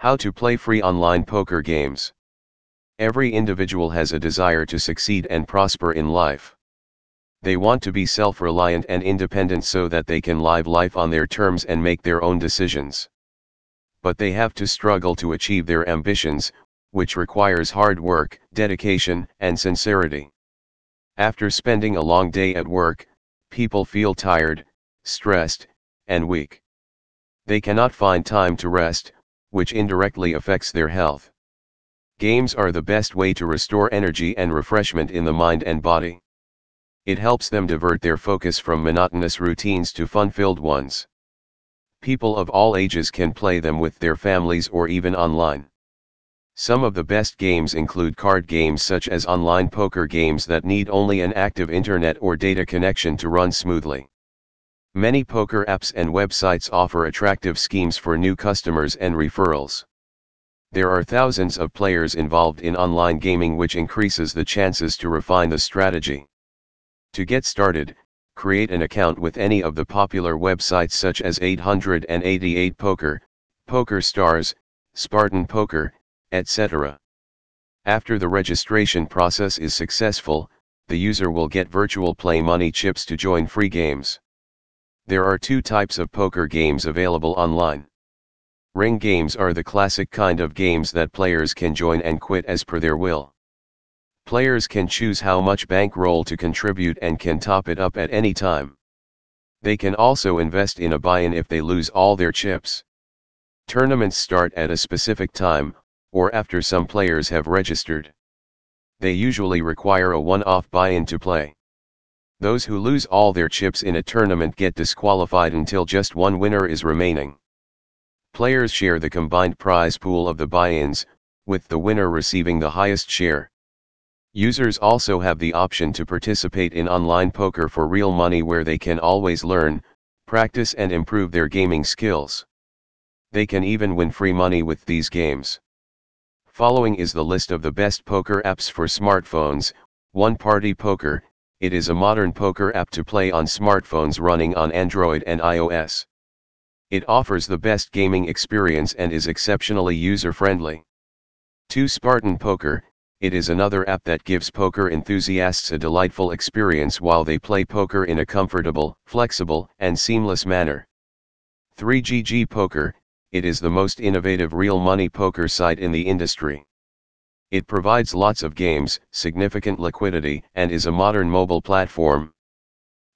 How to play free online poker games. Every individual has a desire to succeed and prosper in life. They want to be self-reliant and independent so that they can live life on their terms and make their own decisions. But they have to struggle to achieve their ambitions, which requires hard work, dedication, and sincerity. After spending a long day at work, people feel tired, stressed, and weak. They cannot find time to rest, which indirectly affects their health. Games are the best way to restore energy and refreshment in the mind and body. It helps them divert their focus from monotonous routines to fun-filled ones. People of all ages can play them with their families or even online. Some of the best games include card games such as online poker games that need only an active internet or data connection to run smoothly. Many poker apps and websites offer attractive schemes for new customers and referrals. There are thousands of players involved in online gaming which increases the chances to refine the strategy. To get started, create an account with any of the popular websites such as 888 Poker, Poker Stars, Spartan Poker, etc. After the registration process is successful, the user will get virtual play money chips to join free games. There are two types of poker games available online. Ring games are the classic kind of games that players can join and quit as per their will. Players can choose how much bankroll to contribute and can top it up at any time. They can also invest in a buy-in if they lose all their chips. Tournaments start at a specific time, or after some players have registered. They usually require a one-off buy-in to play. Those who lose all their chips in a tournament get disqualified until just one winner is remaining. Players share the combined prize pool of the buy-ins, with the winner receiving the highest share. Users also have the option to participate in online poker for real money where they can always learn, practice and improve their gaming skills. They can even win free money with these games. Following is the list of the best poker apps for smartphones, One Party Poker, it is a modern poker app to play on smartphones running on Android and iOS. It offers the best gaming experience and is exceptionally user-friendly. 2 Spartan Poker, it is another app that gives poker enthusiasts a delightful experience while they play poker in a comfortable, flexible, and seamless manner. 3GG Poker, it is the most innovative real money poker site in the industry. It provides lots of games, significant liquidity, and is a modern mobile platform.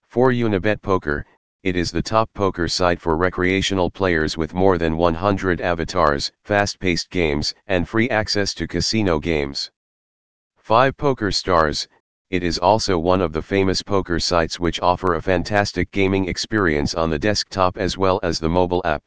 For Unibet Poker, it is the top poker site for recreational players with more than 100 avatars, fast-paced games, and free access to casino games. 5 Poker Stars, it is also one of the famous poker sites which offer a fantastic gaming experience on the desktop as well as the mobile app.